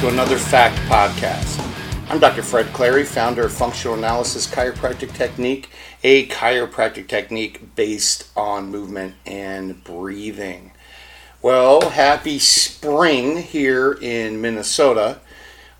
to another Fact Podcast. I'm Dr. Fred Clary, founder of Functional Analysis Chiropractic Technique, a chiropractic technique based on movement and breathing. Well, happy spring here in Minnesota.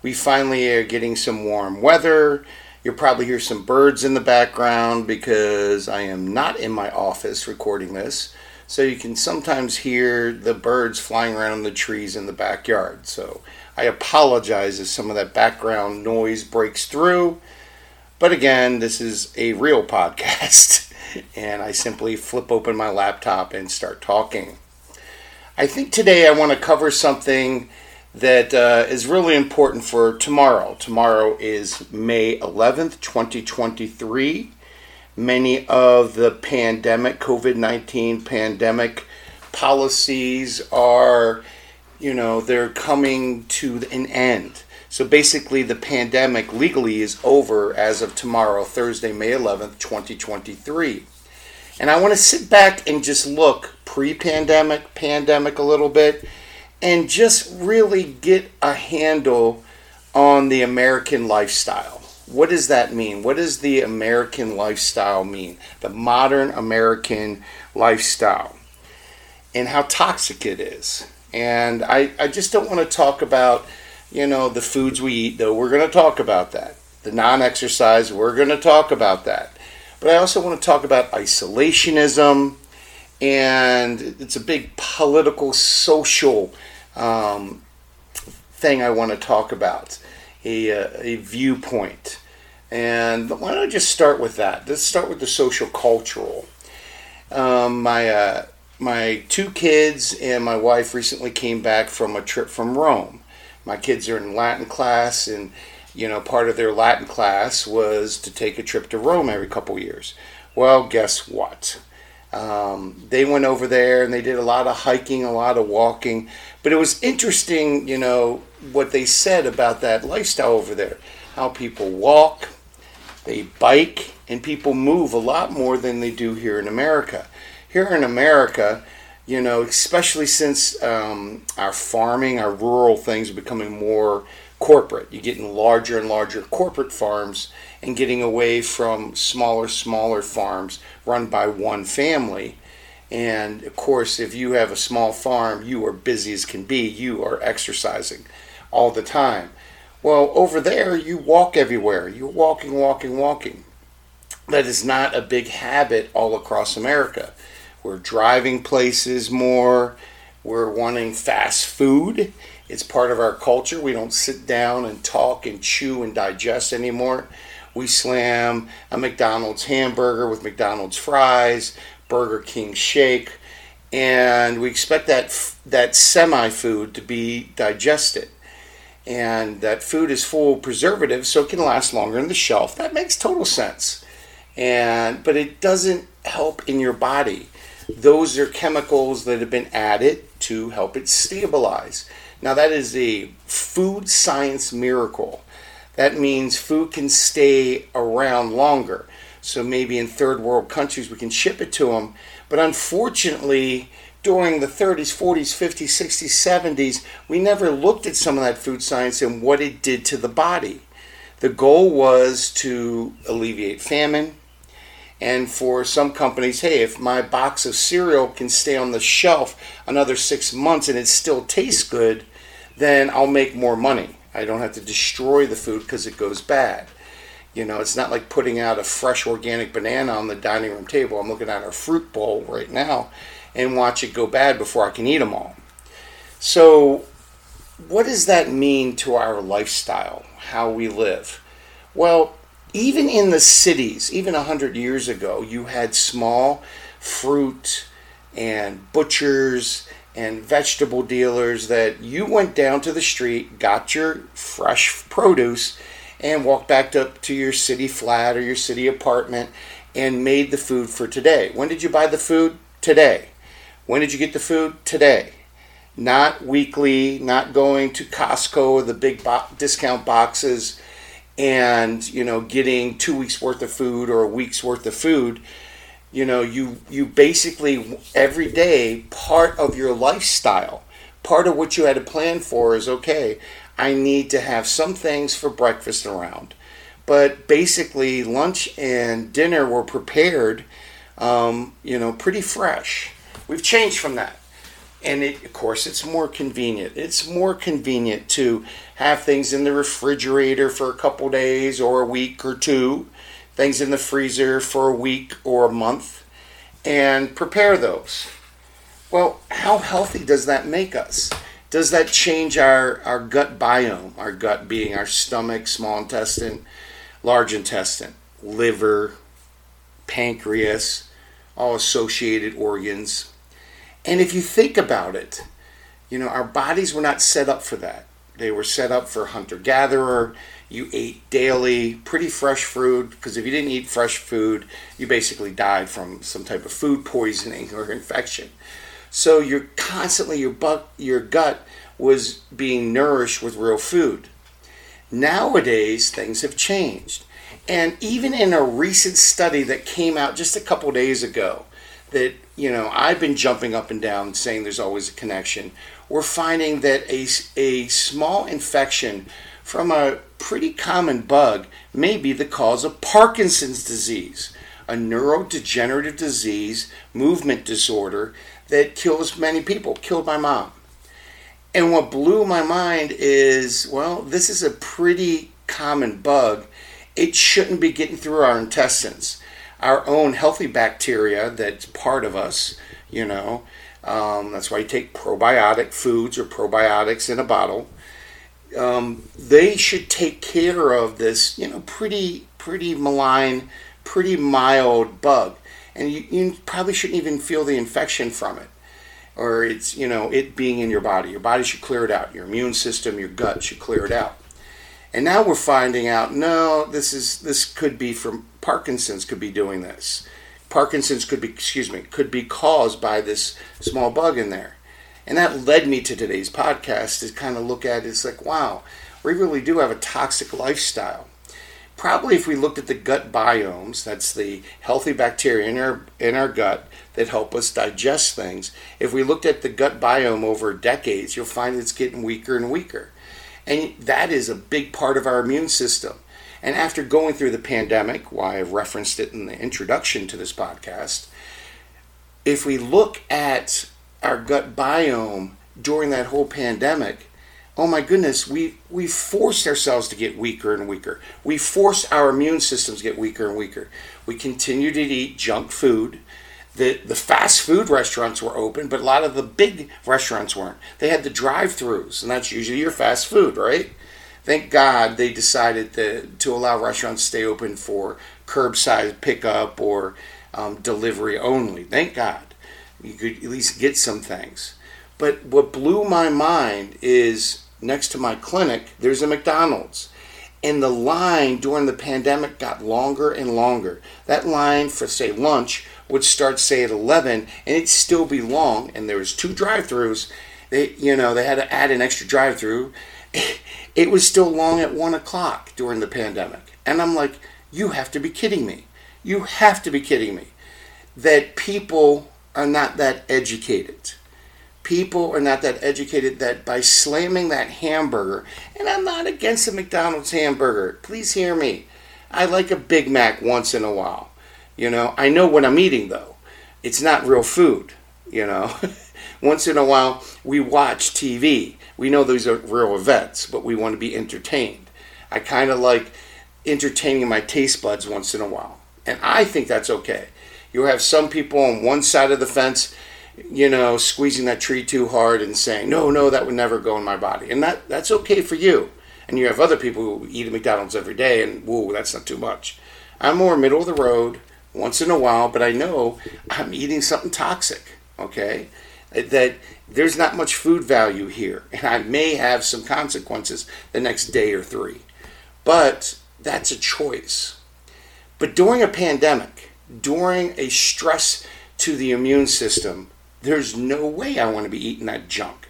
We finally are getting some warm weather. You'll probably hear some birds in the background because I am not in my office recording this. So you can sometimes hear the birds flying around the trees in the backyard. So I apologize if some of that background noise breaks through. But again, this is a real podcast, and I simply flip open my laptop and start talking. I think today I want to cover something that uh, is really important for tomorrow. Tomorrow is May 11th, 2023. Many of the pandemic, COVID 19 pandemic policies are, you know, they're coming to an end. So basically, the pandemic legally is over as of tomorrow, Thursday, May 11th, 2023. And I want to sit back and just look pre pandemic, pandemic a little bit, and just really get a handle on the American lifestyle. What does that mean? What does the American lifestyle mean? The modern American lifestyle and how toxic it is. And I, I just don't want to talk about, you know, the foods we eat, though. We're going to talk about that. The non exercise, we're going to talk about that. But I also want to talk about isolationism, and it's a big political, social um, thing I want to talk about, a, uh, a viewpoint. And why don't I just start with that? Let's start with the social cultural. Um, my uh, my two kids and my wife recently came back from a trip from Rome. My kids are in Latin class, and you know part of their Latin class was to take a trip to Rome every couple years. Well, guess what? Um, they went over there and they did a lot of hiking, a lot of walking. But it was interesting, you know, what they said about that lifestyle over there. How people walk, they bike, and people move a lot more than they do here in America. Here in America, you know, especially since um, our farming, our rural things are becoming more corporate. You're getting larger and larger corporate farms and getting away from smaller, smaller farms run by one family. And of course, if you have a small farm, you are busy as can be. You are exercising all the time. Well, over there, you walk everywhere. You're walking, walking, walking. That is not a big habit all across America. We're driving places more. We're wanting fast food. It's part of our culture. We don't sit down and talk and chew and digest anymore. We slam a McDonald's hamburger with McDonald's fries, Burger King shake, and we expect that that semi food to be digested. And that food is full of preservatives, so it can last longer in the shelf. That makes total sense. And but it doesn't help in your body. Those are chemicals that have been added to help it stabilize. Now, that is a food science miracle. That means food can stay around longer. So, maybe in third world countries, we can ship it to them. But unfortunately, during the 30s, 40s, 50s, 60s, 70s, we never looked at some of that food science and what it did to the body. The goal was to alleviate famine, and for some companies, hey, if my box of cereal can stay on the shelf another six months and it still tastes good, then I'll make more money. I don't have to destroy the food because it goes bad. You know, it's not like putting out a fresh organic banana on the dining room table. I'm looking at a fruit bowl right now and watch it go bad before I can eat them all. So, what does that mean to our lifestyle, how we live? Well, even in the cities, even 100 years ago, you had small fruit and butchers and vegetable dealers that you went down to the street, got your fresh produce, and walked back up to your city flat or your city apartment and made the food for today. When did you buy the food? Today. When did you get the food? Today. Not weekly, not going to Costco or the big bo- discount boxes and, you know, getting 2 weeks worth of food or a week's worth of food you know you you basically every day part of your lifestyle part of what you had to plan for is okay, I need to have some things for breakfast around. But basically, lunch and dinner were prepared, um, you know, pretty fresh. We've changed from that. And it, of course, it's more convenient. It's more convenient to have things in the refrigerator for a couple days or a week or two, things in the freezer for a week or a month, and prepare those. Well, how healthy does that make us? Does that change our, our gut biome? Our gut being our stomach, small intestine, large intestine, liver, pancreas, all associated organs. And if you think about it, you know, our bodies were not set up for that. They were set up for hunter gatherer. You ate daily, pretty fresh food, because if you didn't eat fresh food, you basically died from some type of food poisoning or infection. So you're constantly your butt, your gut was being nourished with real food. Nowadays, things have changed. And even in a recent study that came out just a couple days ago, that, you know, I've been jumping up and down saying there's always a connection, we're finding that a, a small infection from a pretty common bug may be the cause of Parkinson's disease, a neurodegenerative disease, movement disorder that kills many people, killed my mom. And what blew my mind is well, this is a pretty common bug. It shouldn't be getting through our intestines. Our own healthy bacteria that's part of us, you know, um, that's why you take probiotic foods or probiotics in a bottle. Um, they should take care of this, you know, pretty, pretty malign, pretty mild bug. And you, you probably shouldn't even feel the infection from it or it's you know it being in your body. Your body should clear it out. Your immune system, your gut should clear it out. And now we're finding out no, this is this could be from Parkinson's could be doing this. Parkinson's could be excuse me could be caused by this small bug in there. And that led me to today's podcast to kind of look at it, it's like wow, we really do have a toxic lifestyle. Probably if we looked at the gut biomes, that's the healthy bacteria in our in our gut that help us digest things. If we looked at the gut biome over decades, you'll find it's getting weaker and weaker. And that is a big part of our immune system. And after going through the pandemic, why I've referenced it in the introduction to this podcast, if we look at our gut biome during that whole pandemic, oh my goodness, we, we forced ourselves to get weaker and weaker. We forced our immune systems to get weaker and weaker. We continued to eat junk food the the fast food restaurants were open, but a lot of the big restaurants weren't. They had the drive-throughs, and that's usually your fast food, right? Thank God they decided to, to allow restaurants to stay open for curbside pickup or um, delivery only. Thank God. You could at least get some things. But what blew my mind is next to my clinic, there's a McDonald's. And the line during the pandemic got longer and longer. That line for, say, lunch would start say at 11 and it'd still be long and there was two drive-throughs they you know they had to add an extra drive-through it was still long at 1 o'clock during the pandemic. And i'm like you have to be kidding me. You have to be kidding me that people are not that educated. People are not that educated that by slamming that hamburger and i'm not against a mcdonald's hamburger. Please hear me. I like a big mac once in a while. You know, I know what I'm eating though. It's not real food, you know. Once in a while, we watch TV. We know these are real events, but we want to be entertained. I kind of like entertaining my taste buds once in a while. And I think that's okay. You have some people on one side of the fence, you know, squeezing that tree too hard and saying, no, no, that would never go in my body. And that, that's okay for you. And you have other people who eat at McDonald's every day and, whoa, that's not too much. I'm more middle of the road once in a while, but I know I'm eating something toxic, okay? That there's not much food value here, and I may have some consequences the next day or three. But that's a choice. But during a pandemic, during a stress to the immune system, there's no way I want to be eating that junk,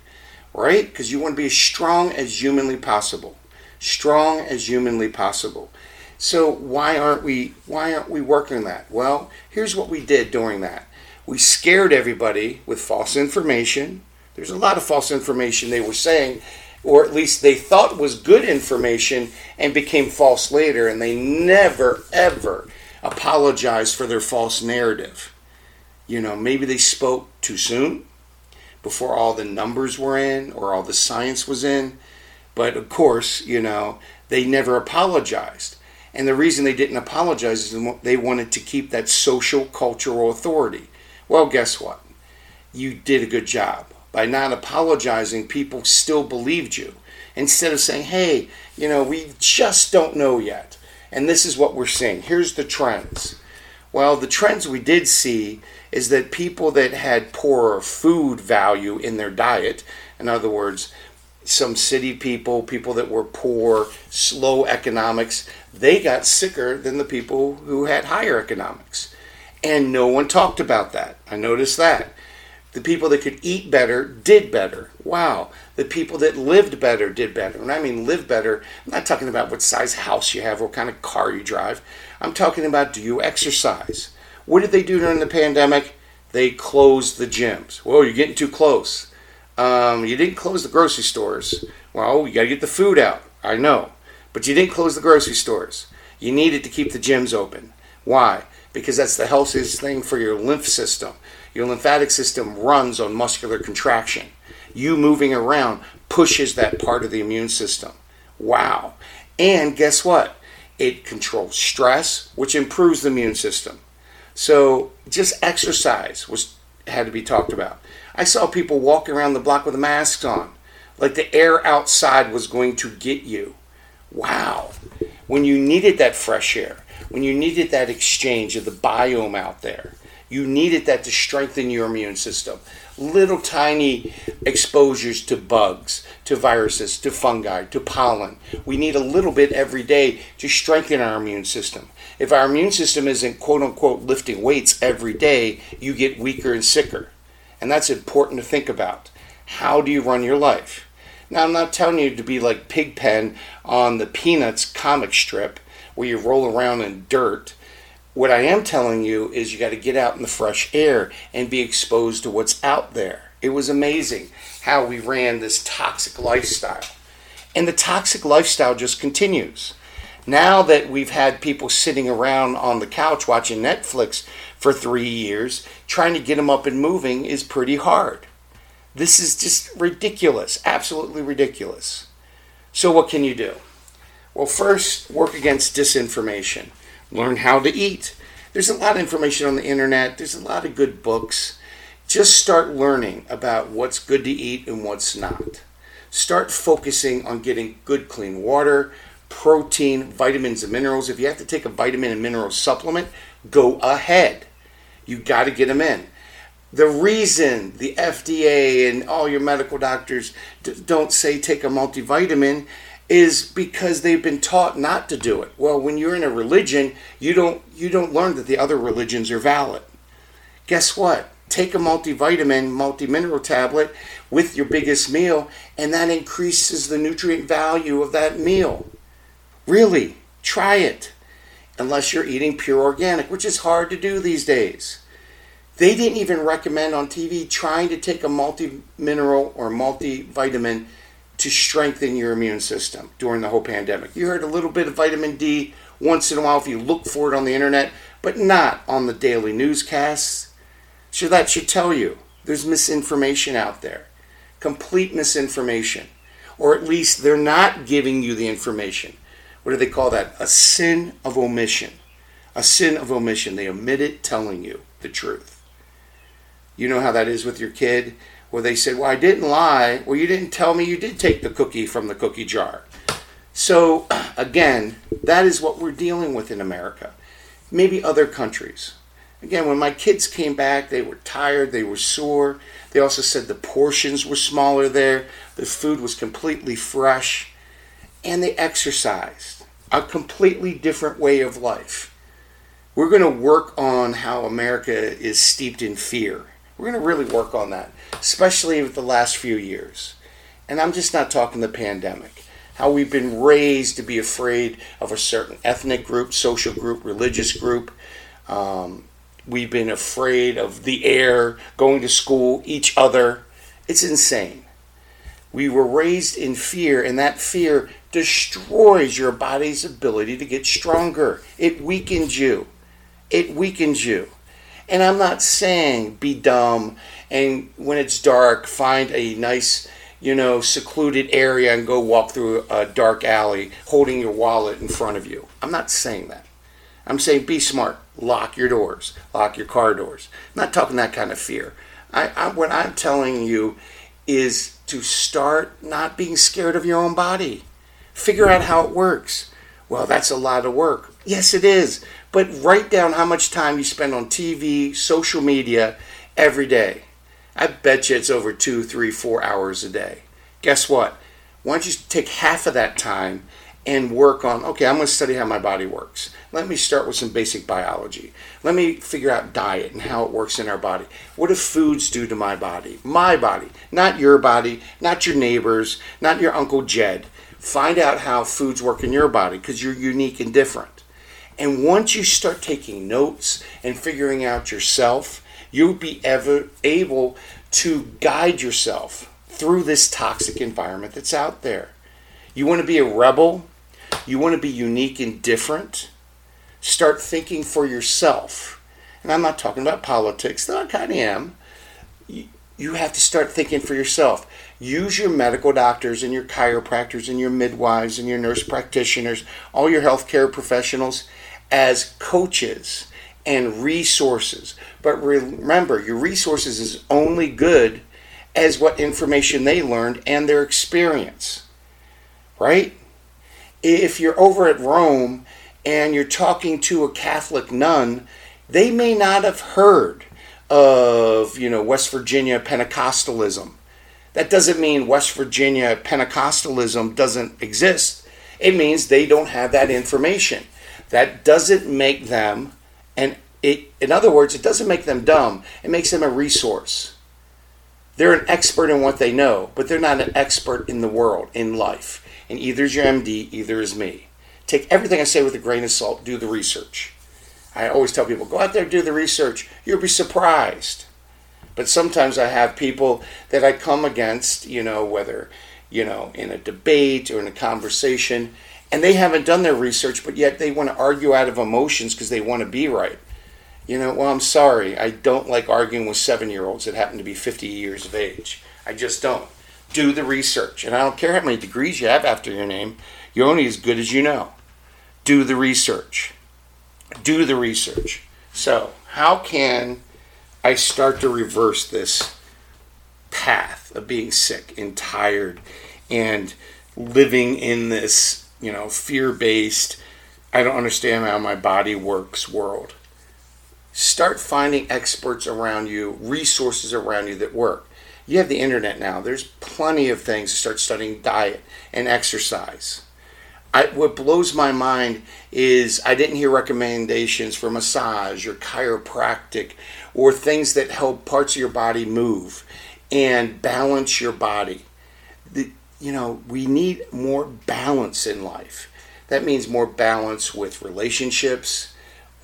right? Because you want to be as strong as humanly possible. Strong as humanly possible. So why aren't we why aren't we working that? Well, here's what we did during that. We scared everybody with false information. There's a lot of false information they were saying, or at least they thought was good information and became false later, and they never, ever apologized for their false narrative. You know, maybe they spoke too soon before all the numbers were in or all the science was in. But of course, you know, they never apologized. And the reason they didn't apologize is they wanted to keep that social cultural authority. Well, guess what? You did a good job. By not apologizing, people still believed you. Instead of saying, hey, you know, we just don't know yet. And this is what we're seeing. Here's the trends. Well, the trends we did see is that people that had poorer food value in their diet, in other words, some city people, people that were poor, slow economics, they got sicker than the people who had higher economics. And no one talked about that. I noticed that. The people that could eat better did better. Wow. The people that lived better did better. When I mean live better, I'm not talking about what size house you have, what kind of car you drive. I'm talking about do you exercise? What did they do during the pandemic? They closed the gyms. Well, you're getting too close. Um, you didn't close the grocery stores. Well, you got to get the food out. I know. But you didn't close the grocery stores. You needed to keep the gyms open. Why? Because that's the healthiest thing for your lymph system. Your lymphatic system runs on muscular contraction. You moving around pushes that part of the immune system. Wow. And guess what? It controls stress, which improves the immune system. So just exercise was had to be talked about. I saw people walking around the block with masks on, like the air outside was going to get you. Wow. When you needed that fresh air, when you needed that exchange of the biome out there, you needed that to strengthen your immune system. Little tiny exposures to bugs, to viruses, to fungi, to pollen. We need a little bit every day to strengthen our immune system. If our immune system isn't quote unquote lifting weights every day, you get weaker and sicker. And that's important to think about. How do you run your life? Now, I'm not telling you to be like Pigpen on the Peanuts comic strip where you roll around in dirt. What I am telling you is you got to get out in the fresh air and be exposed to what's out there. It was amazing how we ran this toxic lifestyle. And the toxic lifestyle just continues. Now that we've had people sitting around on the couch watching Netflix for three years, trying to get them up and moving is pretty hard. This is just ridiculous, absolutely ridiculous. So, what can you do? Well, first, work against disinformation. Learn how to eat. There's a lot of information on the internet, there's a lot of good books. Just start learning about what's good to eat and what's not. Start focusing on getting good, clean water, protein, vitamins, and minerals. If you have to take a vitamin and mineral supplement, go ahead. You got to get them in the reason the FDA and all your medical doctors d- don't say take a multivitamin is because they've been taught not to do it. Well, when you're in a religion, you don't you don't learn that the other religions are valid. Guess what? Take a multivitamin, multi-mineral tablet with your biggest meal and that increases the nutrient value of that meal. Really, try it. Unless you're eating pure organic, which is hard to do these days. They didn't even recommend on TV trying to take a multi mineral or multivitamin to strengthen your immune system during the whole pandemic. You heard a little bit of vitamin D once in a while if you look for it on the internet, but not on the daily newscasts. So that should tell you there's misinformation out there, complete misinformation, or at least they're not giving you the information. What do they call that? A sin of omission. A sin of omission. They omitted telling you the truth. You know how that is with your kid, where they said, Well, I didn't lie. Well, you didn't tell me you did take the cookie from the cookie jar. So, again, that is what we're dealing with in America. Maybe other countries. Again, when my kids came back, they were tired, they were sore. They also said the portions were smaller there, the food was completely fresh, and they exercised. A completely different way of life. We're going to work on how America is steeped in fear we're going to really work on that, especially with the last few years. And I'm just not talking the pandemic. How we've been raised to be afraid of a certain ethnic group, social group, religious group. Um, we've been afraid of the air, going to school, each other. It's insane. We were raised in fear, and that fear destroys your body's ability to get stronger. It weakens you. It weakens you. And I'm not saying be dumb and when it's dark, find a nice, you know, secluded area and go walk through a dark alley holding your wallet in front of you. I'm not saying that. I'm saying be smart. Lock your doors. Lock your car doors. I'm not talking that kind of fear. I, I, what I'm telling you is to start not being scared of your own body. Figure out how it works. Well, that's a lot of work. Yes, it is. But write down how much time you spend on TV, social media every day. I bet you it's over two, three, four hours a day. Guess what? Why don't you take half of that time and work on, okay, I'm going to study how my body works. Let me start with some basic biology. Let me figure out diet and how it works in our body. What do foods do to my body? My body, not your body, not your neighbor's, not your Uncle Jed. Find out how foods work in your body because you're unique and different. And once you start taking notes and figuring out yourself, you'll be ever able to guide yourself through this toxic environment that's out there. You want to be a rebel? You want to be unique and different? Start thinking for yourself. And I'm not talking about politics, though I kind of am. You have to start thinking for yourself. Use your medical doctors and your chiropractors and your midwives and your nurse practitioners, all your healthcare professionals as coaches and resources. But remember, your resources is only good as what information they learned and their experience. Right? If you're over at Rome and you're talking to a Catholic nun, they may not have heard of, you know, West Virginia Pentecostalism. That doesn't mean West Virginia Pentecostalism doesn't exist. It means they don't have that information. That doesn't make them and it in other words, it doesn't make them dumb. It makes them a resource. They're an expert in what they know, but they're not an expert in the world, in life. And either is your MD, either is me. Take everything I say with a grain of salt, do the research. I always tell people, go out there, do the research. You'll be surprised. But sometimes I have people that I come against, you know, whether, you know, in a debate or in a conversation, and they haven't done their research, but yet they want to argue out of emotions because they want to be right. You know, well, I'm sorry. I don't like arguing with seven year olds that happen to be 50 years of age. I just don't. Do the research. And I don't care how many degrees you have after your name, you're only as good as you know do the research. Do the research. So, how can I start to reverse this path of being sick and tired and living in this, you know, fear based, I don't understand how my body works world? Start finding experts around you, resources around you that work. You have the internet now. There's plenty of things to start studying diet and exercise. I, what blows my mind is I didn't hear recommendations for massage or chiropractic or things that help parts of your body move and balance your body. The, you know, we need more balance in life. That means more balance with relationships,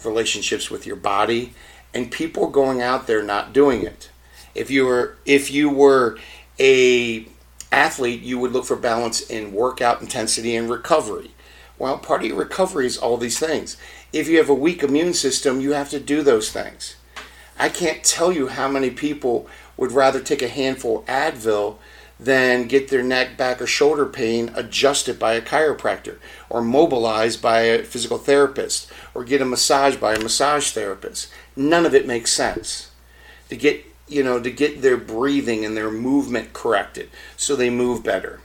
relationships with your body, and people going out there not doing it. If you were if you were a athlete, you would look for balance in workout intensity and recovery. Well, part of your recovery is all these things. If you have a weak immune system, you have to do those things. I can't tell you how many people would rather take a handful of Advil than get their neck, back, or shoulder pain adjusted by a chiropractor, or mobilized by a physical therapist, or get a massage by a massage therapist. None of it makes sense. To get you know, to get their breathing and their movement corrected so they move better.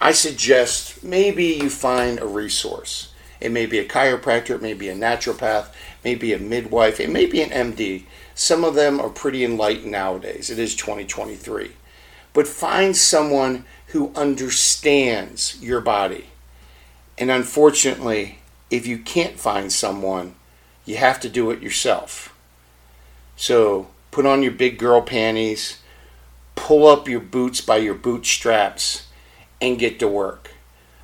I suggest maybe you find a resource. It may be a chiropractor, it may be a naturopath, maybe a midwife, it may be an MD. Some of them are pretty enlightened nowadays. It is 2023. But find someone who understands your body. And unfortunately, if you can't find someone, you have to do it yourself. So put on your big girl panties, pull up your boots by your bootstraps, and get to work.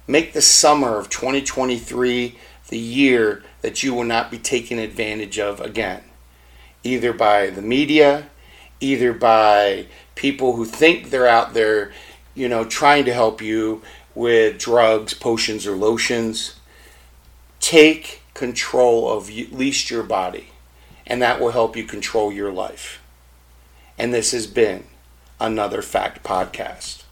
Make the summer of 2023 the year that you will not be taken advantage of again, either by the media, either by people who think they're out there, you know, trying to help you with drugs, potions, or lotions. Take control of at least your body, and that will help you control your life. And this has been another Fact Podcast.